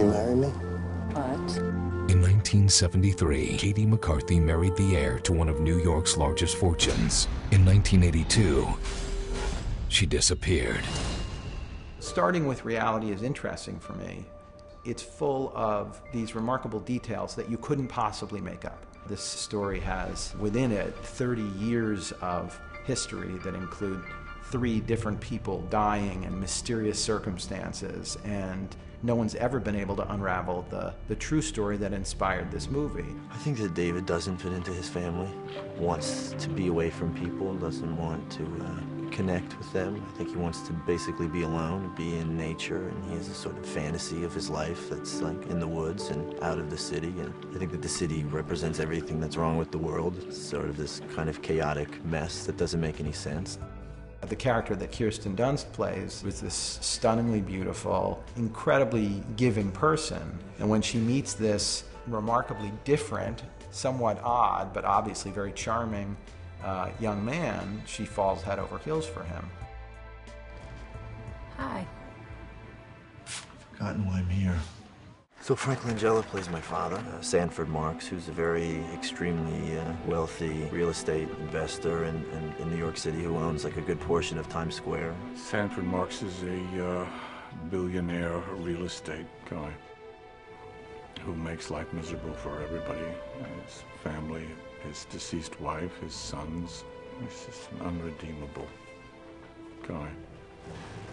you marry me? What? In 1973, Katie McCarthy married the heir to one of New York's largest fortunes. In 1982, she disappeared. Starting with reality is interesting for me. It's full of these remarkable details that you couldn't possibly make up. This story has within it 30 years of history that include three different people dying in mysterious circumstances, and no one's ever been able to unravel the, the true story that inspired this movie. I think that David doesn't fit into his family, wants to be away from people, doesn't want to uh, connect with them. I think he wants to basically be alone, be in nature, and he has a sort of fantasy of his life that's like in the woods and out of the city. And I think that the city represents everything that's wrong with the world. It's sort of this kind of chaotic mess that doesn't make any sense. The character that Kirsten Dunst plays was this stunningly beautiful, incredibly giving person. And when she meets this remarkably different, somewhat odd, but obviously very charming uh, young man, she falls head over heels for him. Hi. I've Forgotten why I'm here. So Frank Langella plays my father, uh, Sanford Marks, who's a very extremely uh, wealthy real estate investor in, in, in, New York City who owns like a good portion of Times Square. Sanford Marks is a uh, billionaire real estate guy who makes life miserable for everybody, his family, his deceased wife, his sons. He's just an unredeemable guy.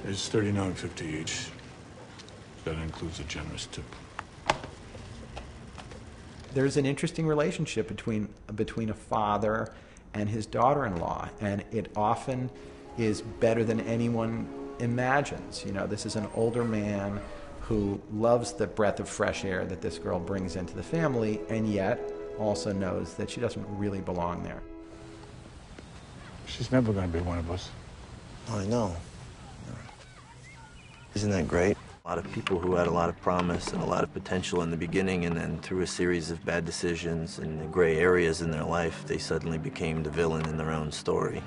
It's thirty-nine fifty each. That includes a generous tip there's an interesting relationship between between a father and his daughter-in-law, and it often is better than anyone imagines. You know, this is an older man who loves the breath of fresh air that this girl brings into the family, and yet also knows that she doesn't really belong there. She's never going to be one of us. I know. Isn't that great? A lot of people who had a lot of promise and a lot of potential in the beginning, and then through a series of bad decisions and the gray areas in their life, they suddenly became the villain in their own story.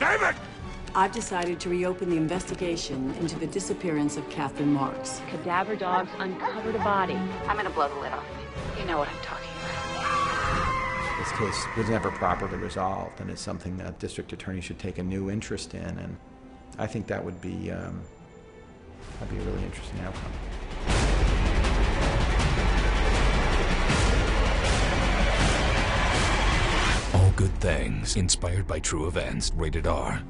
David! I've decided to reopen the investigation into the disappearance of Catherine Marks. Cadaver dogs uncovered a body. I'm gonna blow the lid off. You know what I'm talking about. This case was never properly resolved, and it's something that district attorney should take a new interest in, and I think that would be um, That'd be a really interesting outcome. All Good Things, inspired by true events, rated R.